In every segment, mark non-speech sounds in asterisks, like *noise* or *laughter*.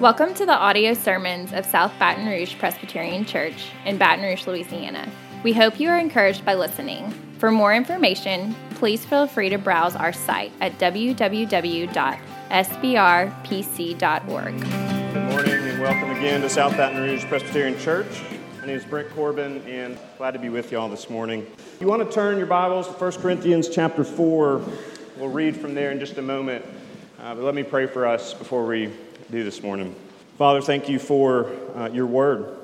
Welcome to the audio sermons of South Baton Rouge Presbyterian Church in Baton Rouge, Louisiana. We hope you are encouraged by listening. For more information, please feel free to browse our site at www.sbrpc.org. Good morning and welcome again to South Baton Rouge Presbyterian Church. My name is Brent Corbin and glad to be with you all this morning. If you want to turn your Bibles to 1 Corinthians chapter 4, we'll read from there in just a moment. Uh, but let me pray for us before we do this morning. Father, thank you for uh, your word.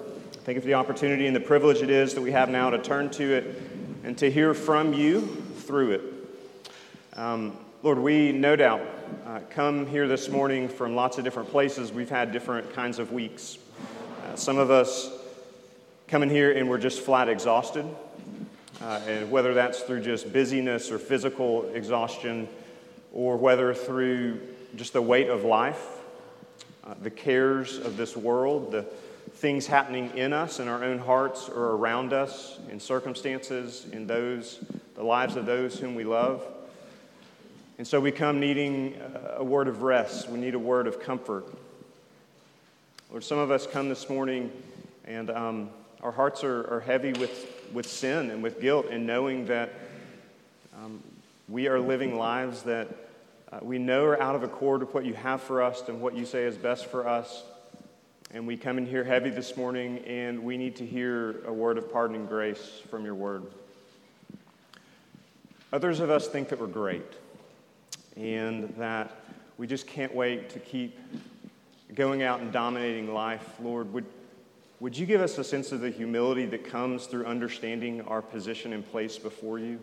Thank you for the opportunity and the privilege it is that we have now to turn to it and to hear from you through it. Um, Lord, we no doubt uh, come here this morning from lots of different places. We've had different kinds of weeks. Uh, some of us come in here and we're just flat exhausted. Uh, and whether that's through just busyness or physical exhaustion, or whether through just the weight of life uh, the cares of this world, the things happening in us, in our own hearts, or around us, in circumstances, in those, the lives of those whom we love. And so we come needing a word of rest. We need a word of comfort. Lord, some of us come this morning and um, our hearts are, are, heavy with, with sin and with guilt, and knowing that um, we are living lives that uh, we know are out of accord with what you have for us and what you say is best for us. And we come in here heavy this morning, and we need to hear a word of pardon and grace from your word. Others of us think that we're great and that we just can't wait to keep going out and dominating life. Lord, would, would you give us a sense of the humility that comes through understanding our position and place before you?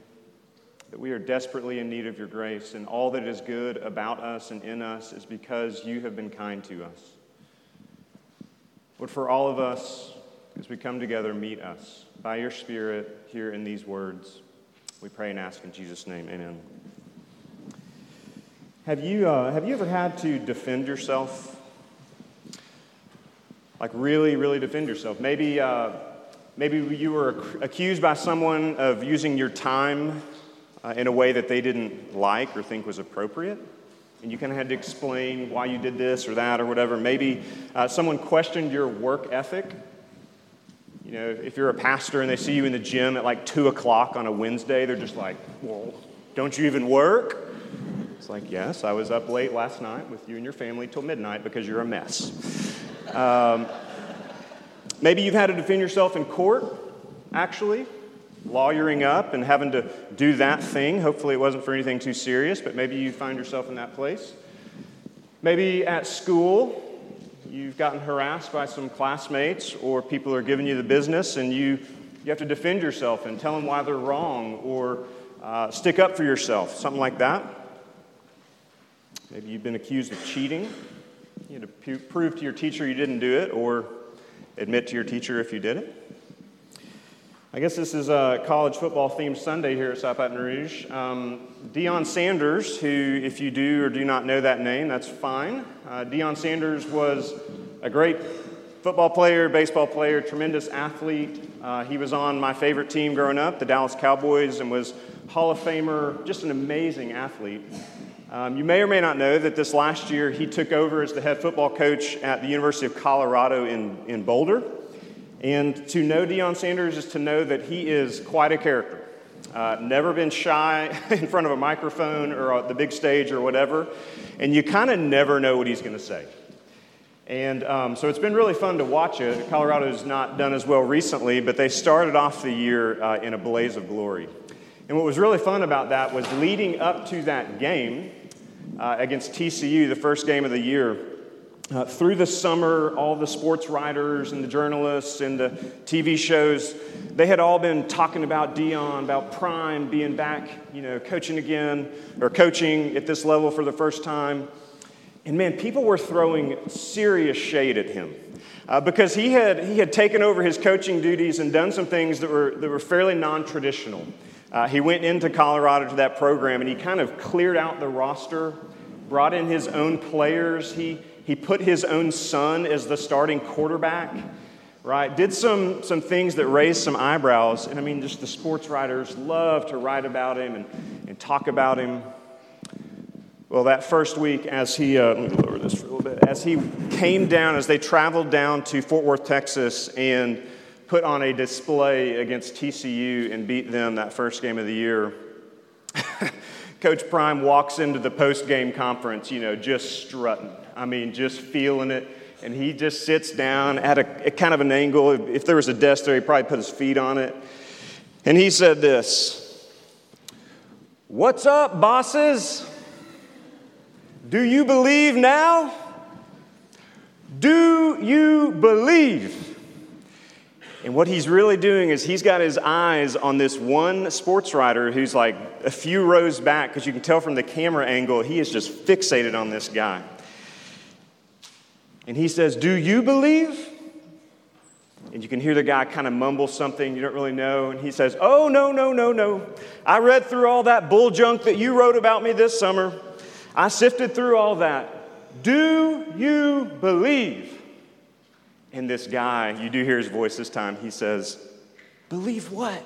That we are desperately in need of your grace, and all that is good about us and in us is because you have been kind to us. Lord, for all of us, as we come together, meet us by your Spirit here in these words. We pray and ask in Jesus' name. Amen. Have you, uh, have you ever had to defend yourself? Like, really, really defend yourself? Maybe, uh, maybe you were accused by someone of using your time uh, in a way that they didn't like or think was appropriate. And you kind of had to explain why you did this or that or whatever. Maybe uh, someone questioned your work ethic. You know, if you're a pastor and they see you in the gym at like 2 o'clock on a Wednesday, they're just like, well, don't you even work? It's like, yes, I was up late last night with you and your family till midnight because you're a mess. Um, maybe you've had to defend yourself in court, actually lawyering up and having to do that thing. Hopefully, it wasn't for anything too serious, but maybe you find yourself in that place. Maybe at school, you've gotten harassed by some classmates, or people are giving you the business, and you, you have to defend yourself and tell them why they're wrong, or uh, stick up for yourself, something like that. Maybe you've been accused of cheating. You had to prove to your teacher you didn't do it, or admit to your teacher if you did it. I guess this is a college football themed Sunday here at South Baton Rouge. Um, Deion Sanders, who, if you do or do not know that name, that's fine. Uh, Deion Sanders was a great football player, baseball player, tremendous athlete. Uh, he was on my favorite team growing up, the Dallas Cowboys, and was Hall of Famer, just an amazing athlete. Um, you may or may not know that this last year he took over as the head football coach at the University of Colorado in, in Boulder. And to know Deion Sanders is to know that he is quite a character. Uh, never been shy *laughs* in front of a microphone or the big stage or whatever. And you kind of never know what he's going to say. And um, so it's been really fun to watch it. Colorado's not done as well recently, but they started off the year uh, in a blaze of glory. And what was really fun about that was leading up to that game uh, against TCU, the first game of the year, uh, through the summer, all the sports writers and the journalists and the TV shows, they had all been talking about Deion, about Prime being back, you know, coaching again or coaching at this level for the first time. And man, people were throwing serious shade at him uh, because he had, he had taken over his coaching duties and done some things that were, that were fairly non traditional. Uh, he went into Colorado to that program and he kind of cleared out the roster, brought in his own players. He he put his own son as the starting quarterback, right? Did some, some things that raised some eyebrows. And I mean, just the sports writers love to write about him and, and talk about him. Well, that first week, as he, uh, let me lower this for a little bit, as he came down, as they traveled down to Fort Worth, Texas, and put on a display against TCU and beat them that first game of the year, *laughs* Coach Prime walks into the post game conference, you know, just strutting. I mean, just feeling it. And he just sits down at a, a kind of an angle. If there was a desk there, he probably put his feet on it. And he said this What's up, bosses? Do you believe now? Do you believe? And what he's really doing is he's got his eyes on this one sports writer who's like a few rows back, because you can tell from the camera angle, he is just fixated on this guy. And he says, Do you believe? And you can hear the guy kind of mumble something you don't really know. And he says, Oh, no, no, no, no. I read through all that bull junk that you wrote about me this summer. I sifted through all that. Do you believe? And this guy, you do hear his voice this time, he says, Believe what?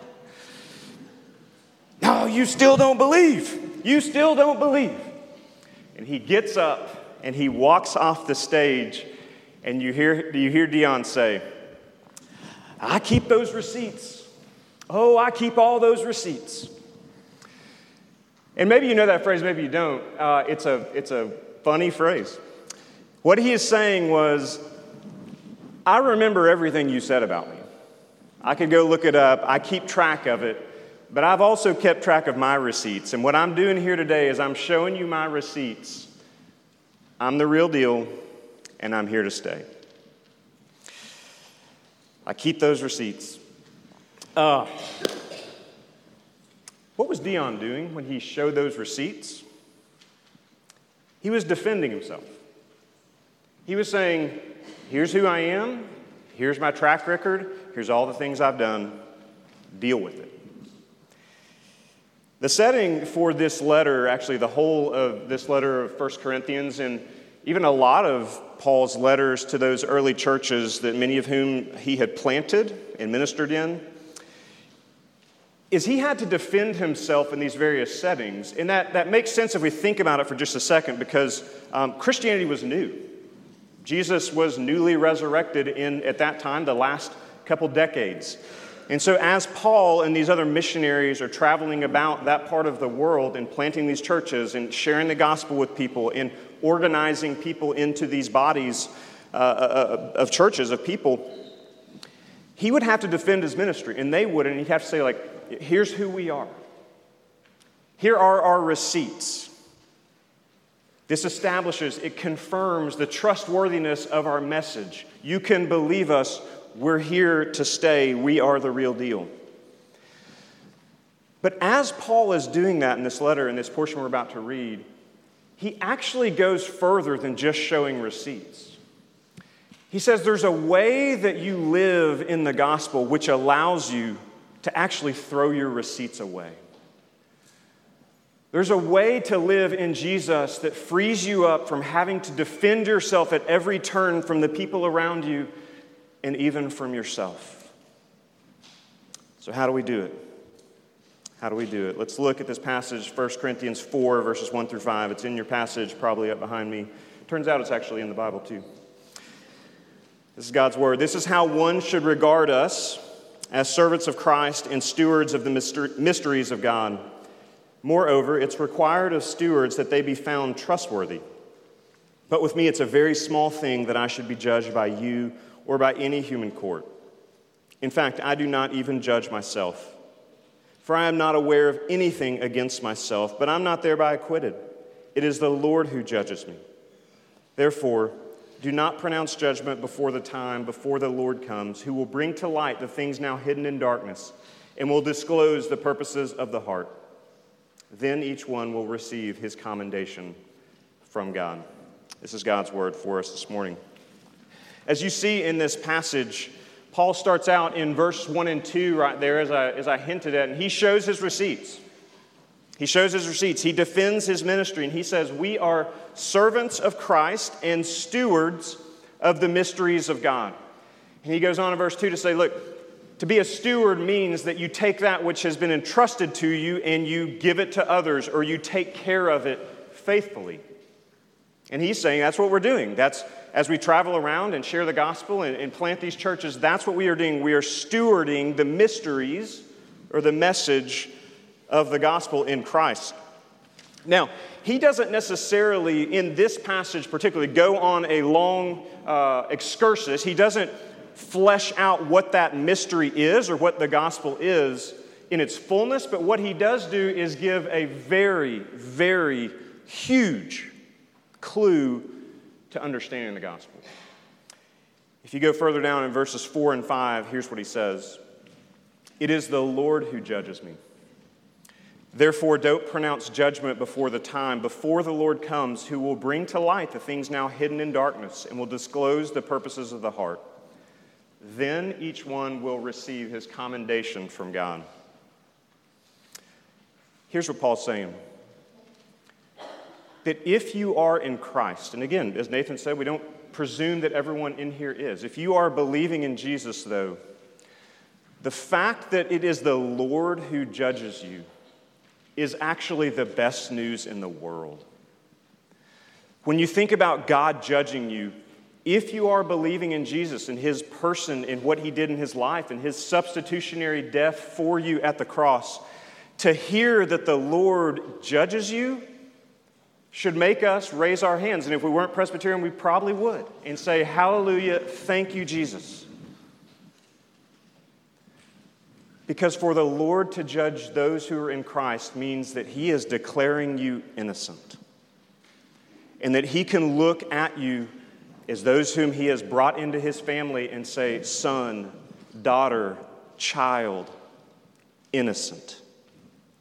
No, you still don't believe. You still don't believe. And he gets up and he walks off the stage, and you hear, you hear Deion say, I keep those receipts. Oh, I keep all those receipts. And maybe you know that phrase, maybe you don't. Uh, it's, a, it's a funny phrase. What he is saying was, I remember everything you said about me. I could go look it up, I keep track of it, but I've also kept track of my receipts. And what I'm doing here today is I'm showing you my receipts. I'm the real deal, and I'm here to stay. I keep those receipts. Uh, what was Deion doing when he showed those receipts? He was defending himself. He was saying, Here's who I am, here's my track record, here's all the things I've done, deal with it. The setting for this letter, actually, the whole of this letter of 1 Corinthians, and even a lot of Paul's letters to those early churches that many of whom he had planted and ministered in, is he had to defend himself in these various settings. And that, that makes sense if we think about it for just a second because um, Christianity was new. Jesus was newly resurrected in, at that time, the last couple decades. And so, as Paul and these other missionaries are traveling about that part of the world and planting these churches and sharing the gospel with people and organizing people into these bodies uh, uh of churches, of people, he would have to defend his ministry, and they would, and he'd have to say, like, here's who we are. Here are our receipts. This establishes, it confirms the trustworthiness of our message. You can believe us. We're here to stay. We are the real deal. But as Paul is doing that in this letter, in this portion we're about to read, he actually goes further than just showing receipts. He says there's a way that you live in the gospel which allows you to actually throw your receipts away. There's a way to live in Jesus that frees you up from having to defend yourself at every turn from the people around you and even from yourself. So, how do we do it? How do we do it? Let's look at this passage, 1 Corinthians 4, verses 1 through 5. It's in your passage, probably up behind me. Turns out it's actually in the Bible, too. This is God's word. This is how one should regard us as servants of Christ and stewards of the mysteries of God. Moreover, it's required of stewards that they be found trustworthy. But with me, it's a very small thing that I should be judged by you or by any human court. In fact, I do not even judge myself. For I am not aware of anything against myself, but I'm not thereby acquitted. It is the Lord who judges me. Therefore, do not pronounce judgment before the time, before the Lord comes, who will bring to light the things now hidden in darkness and will disclose the purposes of the heart. Then each one will receive his commendation from God. This is God's word for us this morning. As you see in this passage, Paul starts out in verse 1 and 2 right there, as I, as I hinted at, and he shows his receipts. He shows his receipts. He defends his ministry, and he says, We are servants of Christ and stewards of the mysteries of God. And he goes on in verse 2 to say, Look, to be a steward means that you take that which has been entrusted to you and you give it to others, or you take care of it faithfully. And he's saying that's what we're doing. That's as we travel around and share the gospel and, and, plant these churches, that's what we are doing. We are stewarding the mysteries or the message of the gospel in Christ. Now, he doesn't necessarily, in this passage particularly, go on a long uh, excursus. He doesn't flesh out what that mystery is or what the gospel is in its fullness, but what he does do is give a very, very huge clue to understanding the gospel. If you go further down in verses 4 and 5, here's what he says It is the Lord who judges me. Therefore, don't pronounce judgment before the time, before the Lord comes, who will bring to light the things now hidden in darkness and will disclose the purposes of the heart. Then each one will receive his commendation from God. Here's what Paul's saying that if you are in Christ, and again, as Nathan said, we don't presume that everyone in here is. If you are believing in Jesus, though, the fact that it is the Lord who judges you is actually the best news in the world. When you think about God judging you, if you are believing in Jesus and his person and what he did in his life and his substitutionary death for you at the cross, to hear that the Lord judges you should make us raise our hands. And if we weren't Presbyterian, we probably would and say, Hallelujah, thank you, Jesus. Because for the Lord to judge those who are in Christ means that He is declaring you innocent. And that He can look at you as those whom He has brought into His family and say, Son, daughter, child, innocent,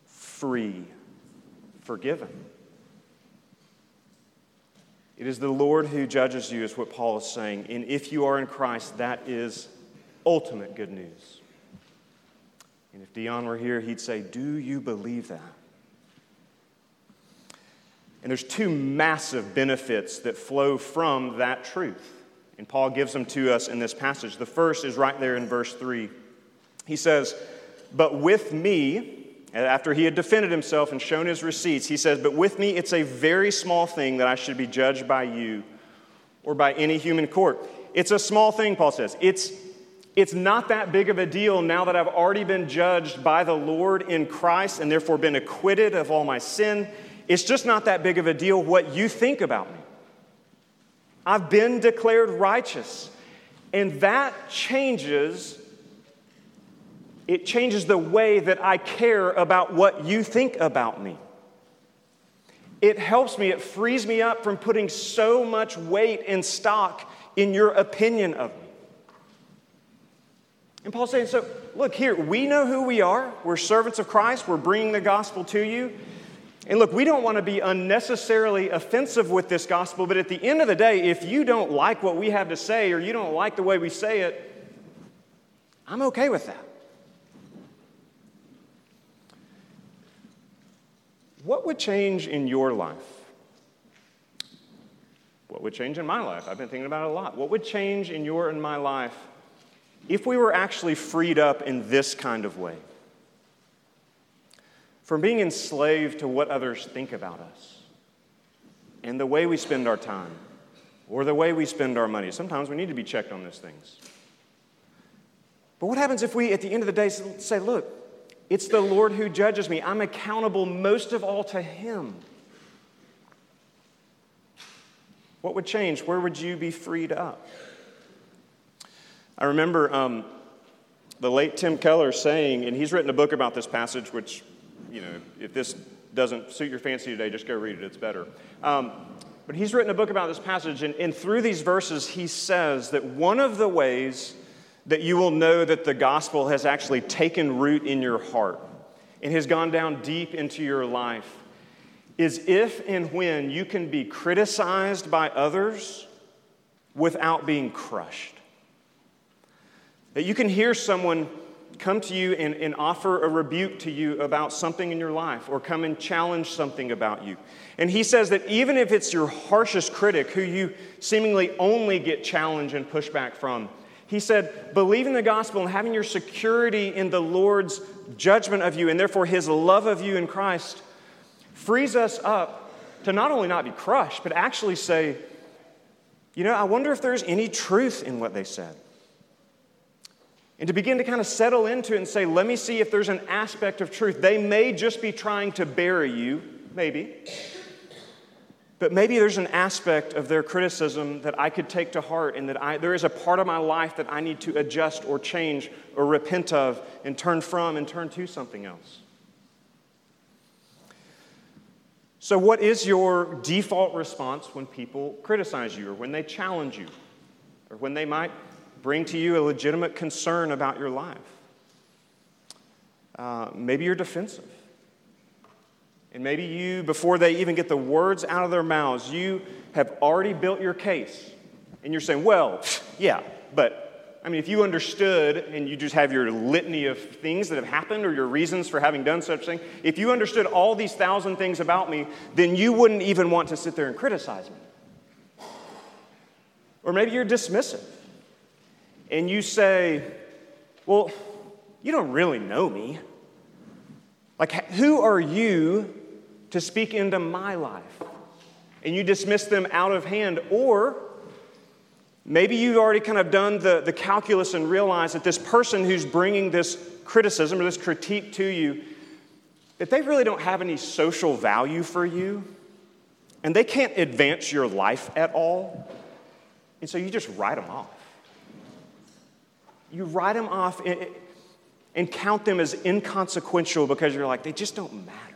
free, forgiven. It is the Lord who judges you, is what Paul is saying. And if you are in Christ, that is ultimate good news. And if Deion were here, he'd say, Do you believe that? And there's two massive benefits that flow from that truth. And Paul gives them to us in this passage. The first is right there in verse 3. He says, But with me, after he had defended himself and shown his receipts, he says, But with me, it's a very small thing that I should be judged by you or by any human court. It's a small thing, Paul says. It's it's not that big of a deal now that I've already been judged by the Lord in Christ and therefore been acquitted of all my sin. It's just not that big of a deal what you think about me. I've been declared righteous. And that changes it changes the way that I care about what you think about me. It helps me, it frees me up from putting so much weight and stock in your opinion of me. And Paul's saying, so look here, we know who we are. We're servants of Christ. We're bringing the gospel to you. And look, we don't want to be unnecessarily offensive with this gospel, but at the end of the day, if you don't like what we have to say or you don't like the way we say it, I'm okay with that. What would change in your life? What would change in my life? I've been thinking about it a lot. What would change in your and my life if we were actually freed up in this kind of way from being enslaved to what others think about us and the way we spend our time or the way we spend our money. Sometimes we need to be checked on those things. But what happens if we, at the end of the day, say, look, it's the Lord who judges me. I'm accountable most of all to Him. What would change? Where would you be freed up? I remember um, the late Tim Keller saying, and he's written a book about this passage, which, you know, if this doesn't suit your fancy today, just go read it, it's better. Um, but he's written a book about this passage, and, and through these verses, he says that one of the ways that you will know that the gospel has actually taken root in your heart and has gone down deep into your life is if and when you can be criticized by others without being crushed. That you can hear someone come to you and, and offer a rebuke to you about something in your life or come and challenge something about you. And he says that even if it's your harshest critic who you seemingly only get challenge and pushback from, he said, believing the gospel and having your security in the Lord's judgment of you and therefore his love of you in Christ frees us up to not only not be crushed, but actually say, you know, I wonder if there's any truth in what they said. And to begin to kind of settle into it and say, let me see if there's an aspect of truth. They may just be trying to bury you, maybe. But maybe there's an aspect of their criticism that I could take to heart, and that I, there is a part of my life that I need to adjust or change or repent of and turn from and turn to something else. So, what is your default response when people criticize you, or when they challenge you, or when they might bring to you a legitimate concern about your life? Uh, maybe you're defensive. And maybe you, before they even get the words out of their mouths, you have already built your case. And you're saying, well, yeah, but I mean, if you understood and you just have your litany of things that have happened or your reasons for having done such thing, if you understood all these thousand things about me, then you wouldn't even want to sit there and criticize me. Or maybe you're dismissive and you say, well, you don't really know me. Like, who are you to speak into my life. And you dismiss them out of hand. Or maybe you've already kind of done the, the calculus and realized that this person who's bringing this criticism or this critique to you, that they really don't have any social value for you and they can't advance your life at all. And so you just write them off. You write them off and, and count them as inconsequential because you're like, they just don't matter.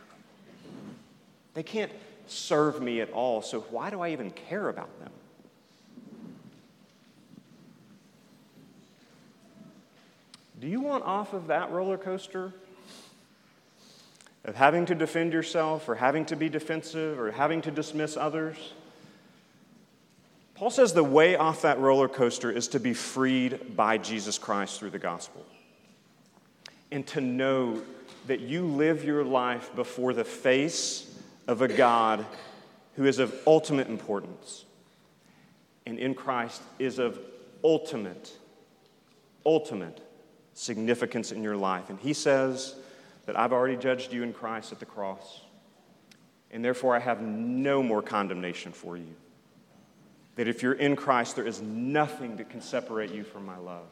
They can't serve me at all, so why do I even care about them? Do you want off of that roller coaster? Of having to defend yourself, or having to be defensive, or having to dismiss others? Paul says the way off that roller coaster is to be freed by Jesus Christ through the gospel. And to know that you live your life before the face of a God who is of ultimate importance and in Christ is of ultimate, ultimate significance in your life. And he says that I've already judged you in Christ at the cross, and therefore I have no more condemnation for you. That if you're in Christ, there is nothing that can separate you from my love.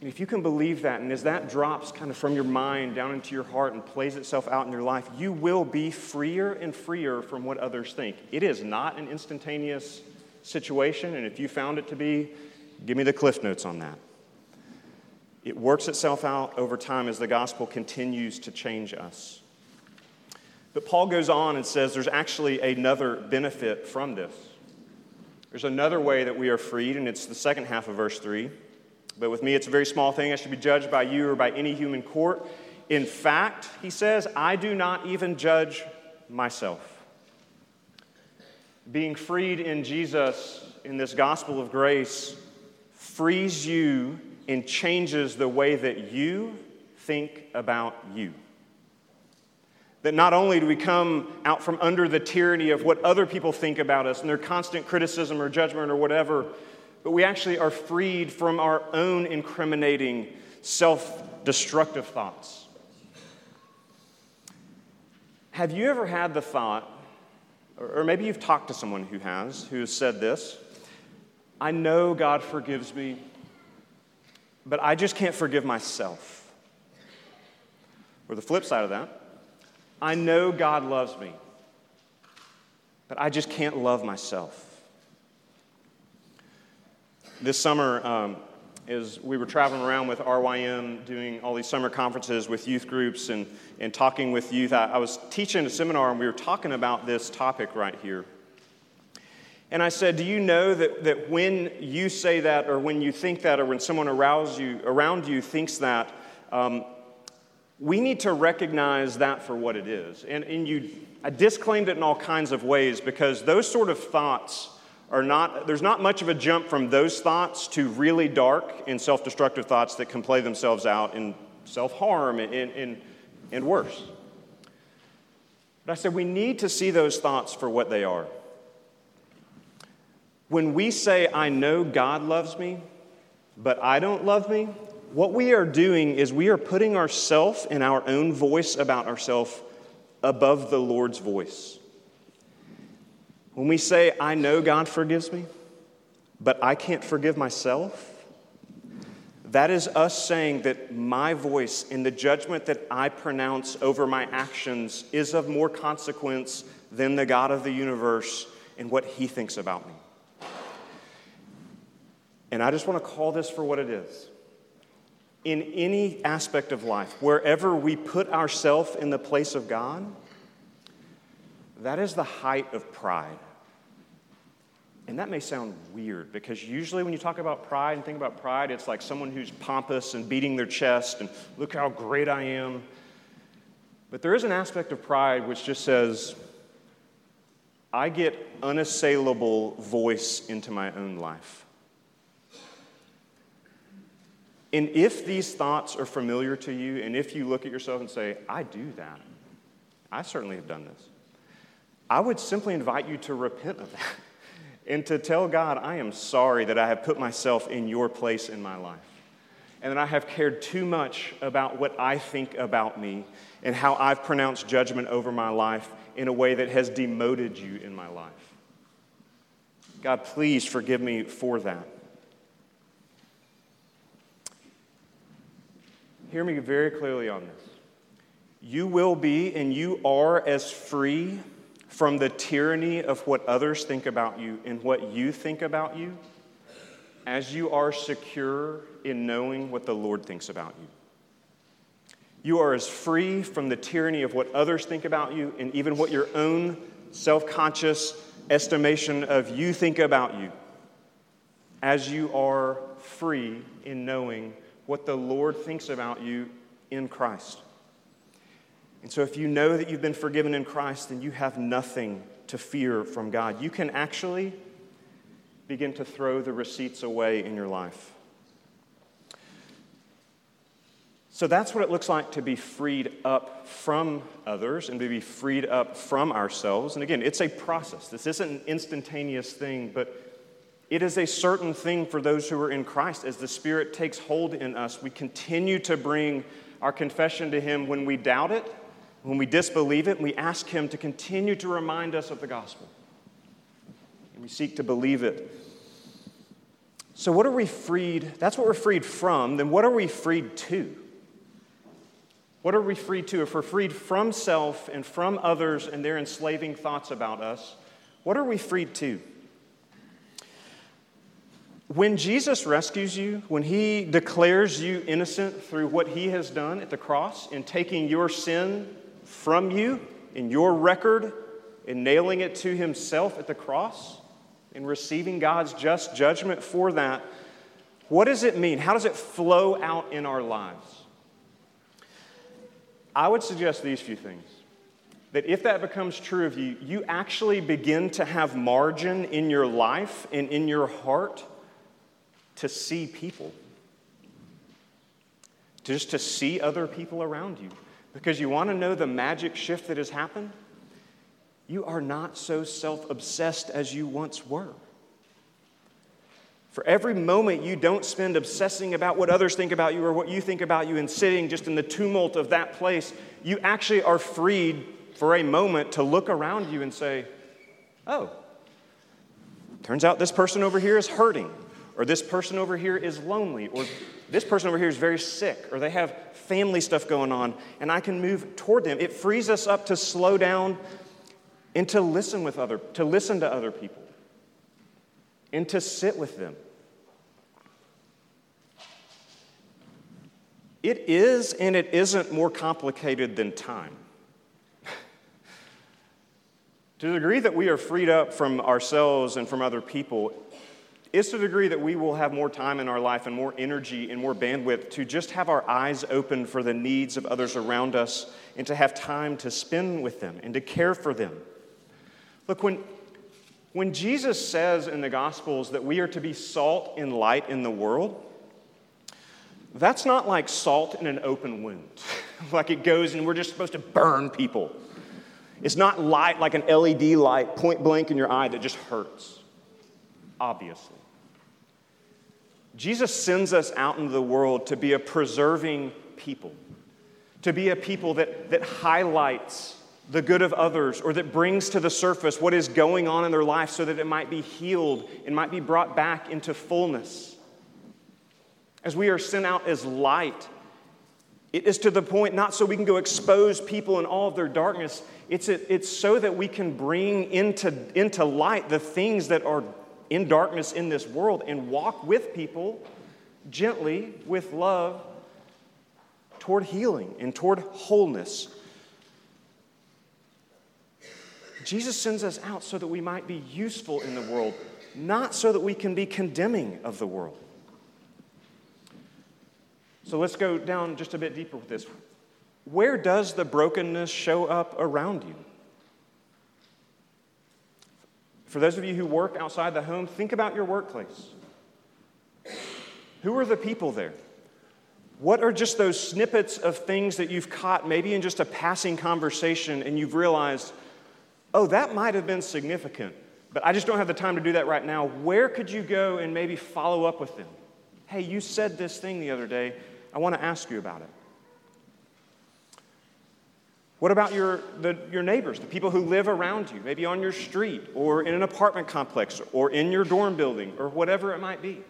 And if you can believe that, and as that drops kind of from your mind down into your heart and plays itself out in your life, you will be freer and freer from what others think. It is not an instantaneous situation, and if you found it to be, give me the cliff notes on that. It works itself out over time as the gospel continues to change us. But Paul goes on and says there's actually another benefit from this. There's another way that we are freed, and it's the second half of verse 3. But with me, it's a very small thing. I should be judged by you or by any human court. In fact, he says, I do not even judge myself. Being freed in Jesus, in this gospel of grace, frees you and changes the way that you think about you. That not only do we come out from under the tyranny of what other people think about us and their constant criticism or judgment or whatever, but we actually are freed from our own incriminating, self destructive thoughts. Have you ever had the thought, or maybe you've talked to someone who has, who has said this I know God forgives me, but I just can't forgive myself. Or the flip side of that, I know God loves me, but I just can't love myself. This summer, um, as we were traveling around with RYM, doing all these summer conferences with youth groups and, and talking with youth, I, I was teaching a seminar and we were talking about this topic right here. And I said, Do you know that, that when you say that, or when you think that, or when someone arouse you, around you thinks that, um, we need to recognize that for what it is. And, and you, I disclaimed it in all kinds of ways because those sort of thoughts are not, there's not much of a jump from those thoughts to really dark and self destructive thoughts that can play themselves out in self harm and, and, and worse. But I said we need to see those thoughts for what they are. When we say, I know God loves me, but I don't love me, what we are doing is we are putting ourself and our own voice about ourselves above the Lord's voice. When we say, I know God forgives me, but I can't forgive myself, that is us saying that my voice in the judgment that I pronounce over my actions is of more consequence than the God of the universe and what he thinks about me. And I just want to call this for what it is. In any aspect of life, wherever we put ourselves in the place of God, that is the height of pride. And that may sound weird because usually when you talk about pride and think about pride, it's like someone who's pompous and beating their chest and look how great I am. But there is an aspect of pride which just says, I get unassailable voice into my own life. And if these thoughts are familiar to you, and if you look at yourself and say, I do that, I certainly have done this, I would simply invite you to repent of that and to tell God, I am sorry that I have put myself in your place in my life. And that I have cared too much about what I think about me and how I've pronounced judgment over my life in a way that has demoted you in my life. God, please forgive me for that. Hear me very clearly on this. You will be and you are as free from the tyranny of what others think about you and what you think about you as you are secure in knowing what the Lord thinks about you. You are as free from the tyranny of what others think about you and even what your own self conscious estimation of you think about you as you are free in knowing what the Lord thinks about you in Christ. And so, if you know that you've been forgiven in Christ, then you have nothing to fear from God. You can actually begin to throw the receipts away in your life. So that's what it looks like to be freed up from others and to be freed up from ourselves. And again, it's a process. This isn't an instantaneous thing, but it is a certain thing for those who are in Christ. As the Spirit takes hold in us, we continue to bring our confession to Him when we doubt it, when we disbelieve it, we ask Him to continue to remind us of the gospel. And we seek to believe it. So, what are we freed? That's what we're freed from. Then, what are we freed to? What are we freed to? If we're freed from self and from others and their enslaving thoughts about us, what are we freed to? When Jesus rescues you, when he declares you innocent through what he has done at the cross in taking your sin from you in your record and nailing it to himself at the cross and receiving God's just judgment for that, what does it mean? How does it flow out in our lives? I would suggest these few things. That if that becomes true of you, you actually begin to have margin in your life and in your heart to see people, just to see other people around you. Because you want to know the magic shift that has happened? You are not so self obsessed as you once were. For every moment you don't spend obsessing about what others think about you or what you think about you and sitting just in the tumult of that place, you actually are freed for a moment to look around you and say, oh, turns out this person over here is hurting or this person over here is lonely, or this person over here is very sick, or they have family stuff going on, and I can move toward them. It frees us up to slow down and to listen with other, to listen to other people, and to sit with them. It is and it isn't more complicated than time. *laughs* to the degree that we are freed up from ourselves and from other people, is to the degree that we will have more time in our life and more energy and more bandwidth to just have our eyes open for the needs of others around us and to have time to spend with them and to care for them. Look, when, when Jesus says in the Gospels that we are to be salt and light in the world, that's not like salt in an open wound, *laughs* like it goes and we're just supposed to burn people. It's not light like an LED light point blank in your eye that just hurts, obviously. Jesus sends us out into the world to be a preserving people, to be a people that, that highlights the good of others or that brings to the surface what is going on in their life so that it might be healed and might be brought back into fullness. As we are sent out as light, it is to the point not so we can go expose people in all of their darkness, it's, it's so that we can bring into, into light the things that are in darkness in this world and walk with people gently, with love, toward healing and toward wholeness. Jesus sends us out so that we might be useful in the world, not so that we can be condemning of the world. So let's go down just a bit deeper with this. Where does the brokenness show up around you? For those of you who work outside the home, think about your workplace. Who are the people there? What are just those snippets of things that you've caught maybe in just a passing conversation and you've realized, oh, that might have been significant, but I just don't have the time to do that right now. Where could you go and maybe follow up with them? Hey, you said this thing the other day. I want to ask you about it. What about your, the, your neighbors, the people who live around you, maybe on your street or in an apartment complex or in your dorm building or whatever it might be?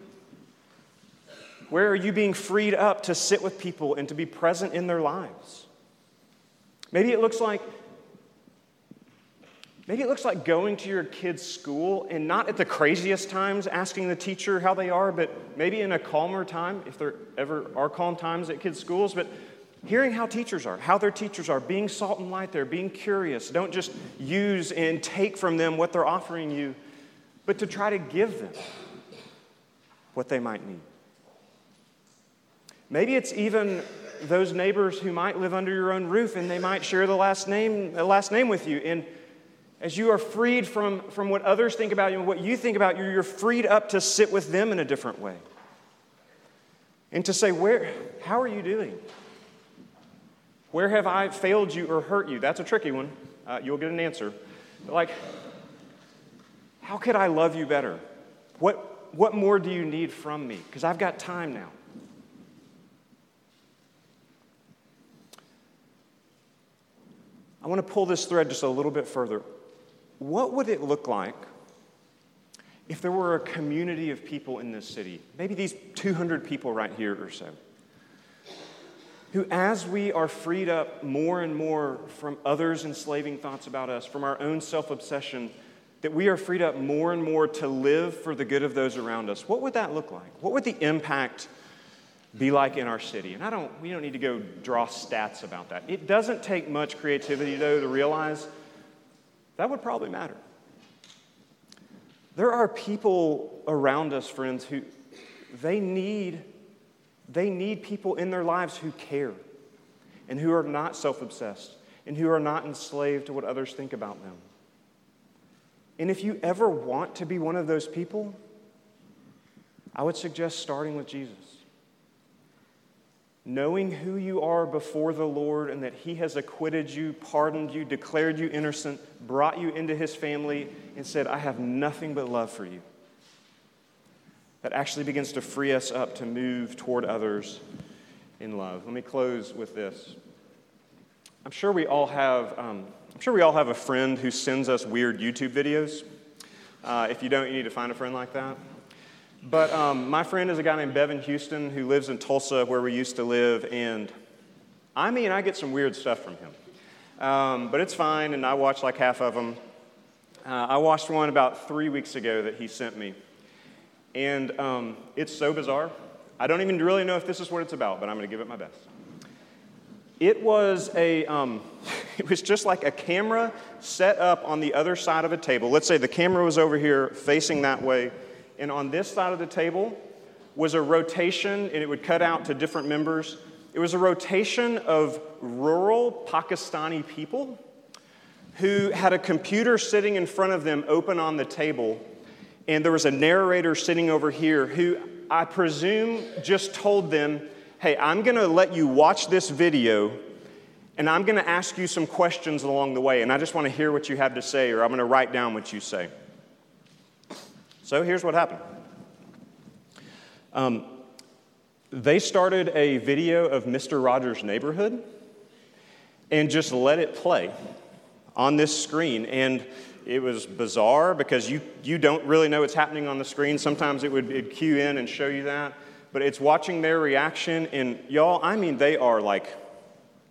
Where are you being freed up to sit with people and to be present in their lives? Maybe it looks like Maybe it looks like going to your kid's school and not at the craziest times asking the teacher how they are, but maybe in a calmer time, if there ever are calm times at kids' schools, but hearing how teachers are, how their teachers are, being salt and light there, being curious. Don't just use and take from them what they're offering you, but to try to give them what they might need. Maybe it's even those neighbors who might live under your own roof and they might share the last name, the last name with you. And as you are freed from, from what others think about you and what you think about you, you're freed up to sit with them in a different way. And to say, where, how are you doing? Where have I failed you or hurt you? That's a tricky one. Uh, you'll get an answer. Like, how could I love you better? What, what more do you need from me? Because I've got time now. I want to pull this thread just a little bit further what would it look like if there were a community of people in this city, maybe these 200 people right here or so, who, as we are freed up more and more from others' enslaving thoughts about us, from our own self obsession, that we are freed up more and more to live for the good of those around us, what would that look like? What would the impact be like in our city? And I don't, we don't need to go draw stats about that. It doesn't take much creativity, though, to realize that would probably matter. There are people around us, friends, who they need, they need people in their lives who care and who are not self obsessed and who are not enslaved to what others think about them. And if you ever want to be one of those people, I would suggest starting with Jesus knowing who you are before the Lord and that He has acquitted you, pardoned you, declared you innocent, brought you into His family, and said, I have nothing but love for you. That actually begins to free us up to move toward others in love. Let me close with this. I'm sure we all have, um, I'm sure we all have a friend who sends us weird YouTube videos. Uh, if you don't, you need to find a friend like that. But um, my friend is a guy named Bevan Houston who lives in Tulsa, where we used to live, and I mean, I get some weird stuff from him. Um, but it's fine, and I watch like half of them. Uh, I watched one about three weeks ago that he sent me, and um, it's so bizarre. I don't even really know if this is what it's about, but I'm going to give it my best. It was a, um, *laughs* it was just like a camera set up on the other side of a table. Let's say the camera was over here facing that way and on this side of the table was a rotation, and it would cut out to different members. It was a rotation of rural Pakistani people who had a computer sitting in front of them open on the table, and there was a narrator sitting over here who I presume just told them, Hey, I'm gonna let you watch this video, and I'm gonna ask you some questions along the way, and I just wanna hear what you have to say, or I'm gonna write down what you say. So here's what happened. Um, they started a video of Mr. Rogers' neighborhood and just let it play on this screen. And it was bizarre because you, you don't really know what's happening on the screen. Sometimes it would cue in and show you that. But it's watching their reaction. And y'all, I mean, they are like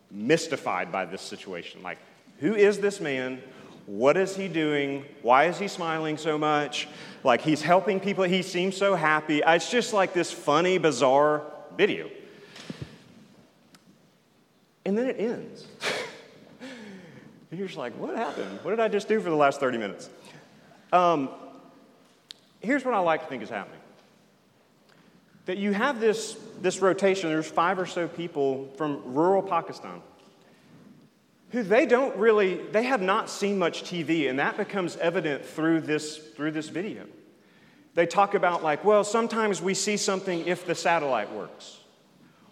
mystified by this situation. Like, who is this man? What is he doing? Why is he smiling so much? Like, he's helping people. He seems so happy. Uh, it's just like this funny, bizarre video. And then it ends. *laughs* And you're just like, what happened? What did I just do for the last 30 minutes? Um, here's what I like to think is happening that you have this, this rotation, there's five or so people from rural Pakistan who they don't really they have not seen much tv and that becomes evident through this through this video they talk about like well sometimes we see something if the satellite works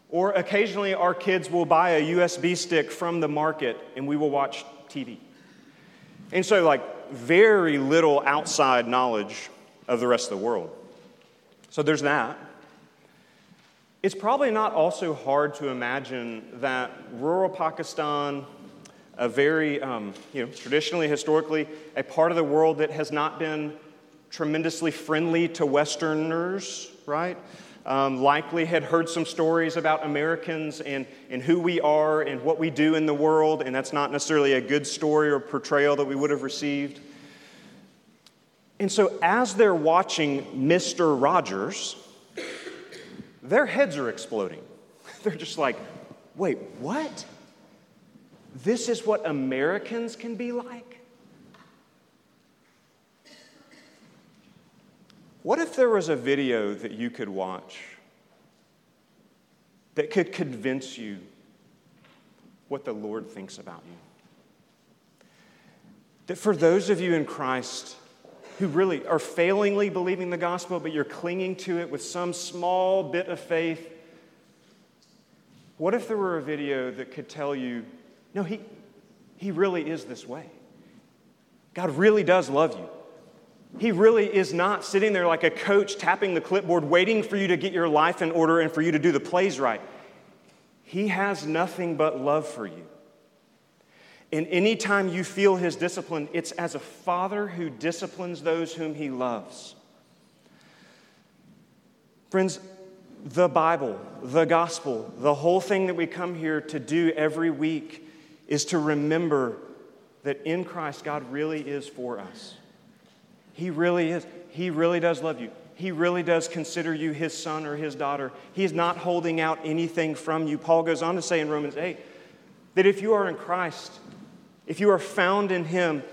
or occasionally our kids will buy a usb stick from the market and we will watch TV. And so, like, very little outside knowledge of the rest of the world. So, there's that. It's probably not also hard to imagine that rural Pakistan, a very, um, you know, traditionally, historically, a part of the world that has not been tremendously friendly to Westerners, right? Um, likely had heard some stories about Americans and, and who we are and what we do in the world, and that's not necessarily a good story or portrayal that we would have received. And so, as they're watching Mr. Rogers, their heads are exploding. *laughs* They're just like, wait, what? This is what Americans can be like? What if there was a video that you could watch that could convince you what the Lord thinks about you? That for those of you in Christ who really are failingly believing the gospel, but you're clinging to it with some small bit of faith, what if there were a video that could tell you, no, he, he really is this way? God really does love you. He really is not sitting there like a coach tapping the clipboard, waiting for you to get your life in order and for you to do the plays right. He has nothing but love for you. And anytime you feel his discipline, it's as a father who disciplines those whom he loves. Friends, the Bible, the gospel, the whole thing that we come here to do every week is to remember that in Christ, God really is for us. He really is. He really does love you. He really does consider you his son or his daughter. He's not holding out anything from you. Paul goes on to say in Romans 8 that if you are in Christ, if you are found in him,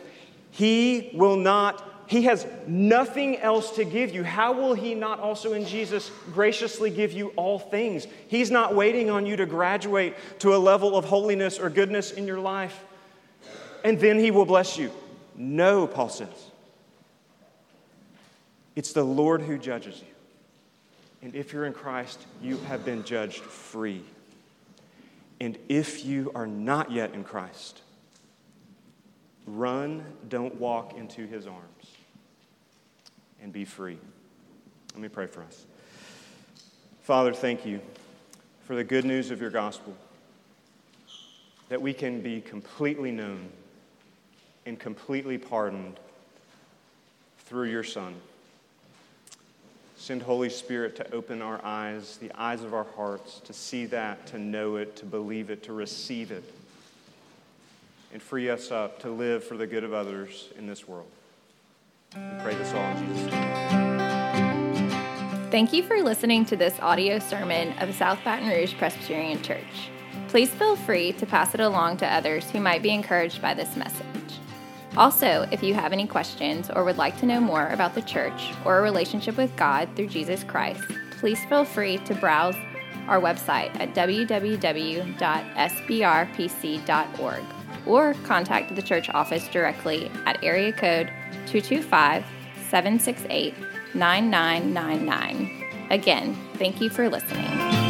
he will not he has nothing else to give you. How will He not also in Jesus graciously give you all things? He's not waiting on you to graduate to a level of holiness or goodness in your life, and then He will bless you. No, Paul says. It's the Lord who judges you. And if you're in Christ, you have been judged free. And if you are not yet in Christ, run, don't walk into his arms, and be free. Let me pray for us. Father, thank you for the good news of your gospel, that we can be completely known and completely pardoned through your Son. Send Holy Spirit to open our eyes, the eyes of our hearts, to see that, to know it, to believe it, to receive it, and free us up to live for the good of others in this world. We pray this all in Jesus' name. Thank you for listening to this audio sermon of South Baton Rouge Presbyterian Church. Please feel free to pass it along to others who might be encouraged by this message. Also, if you have any questions or would like to know more about the church or a relationship with God through Jesus Christ, please feel free to browse our website at www.sbrpc.org or contact the church office directly at area code 225 768 9999. Again, thank you for listening.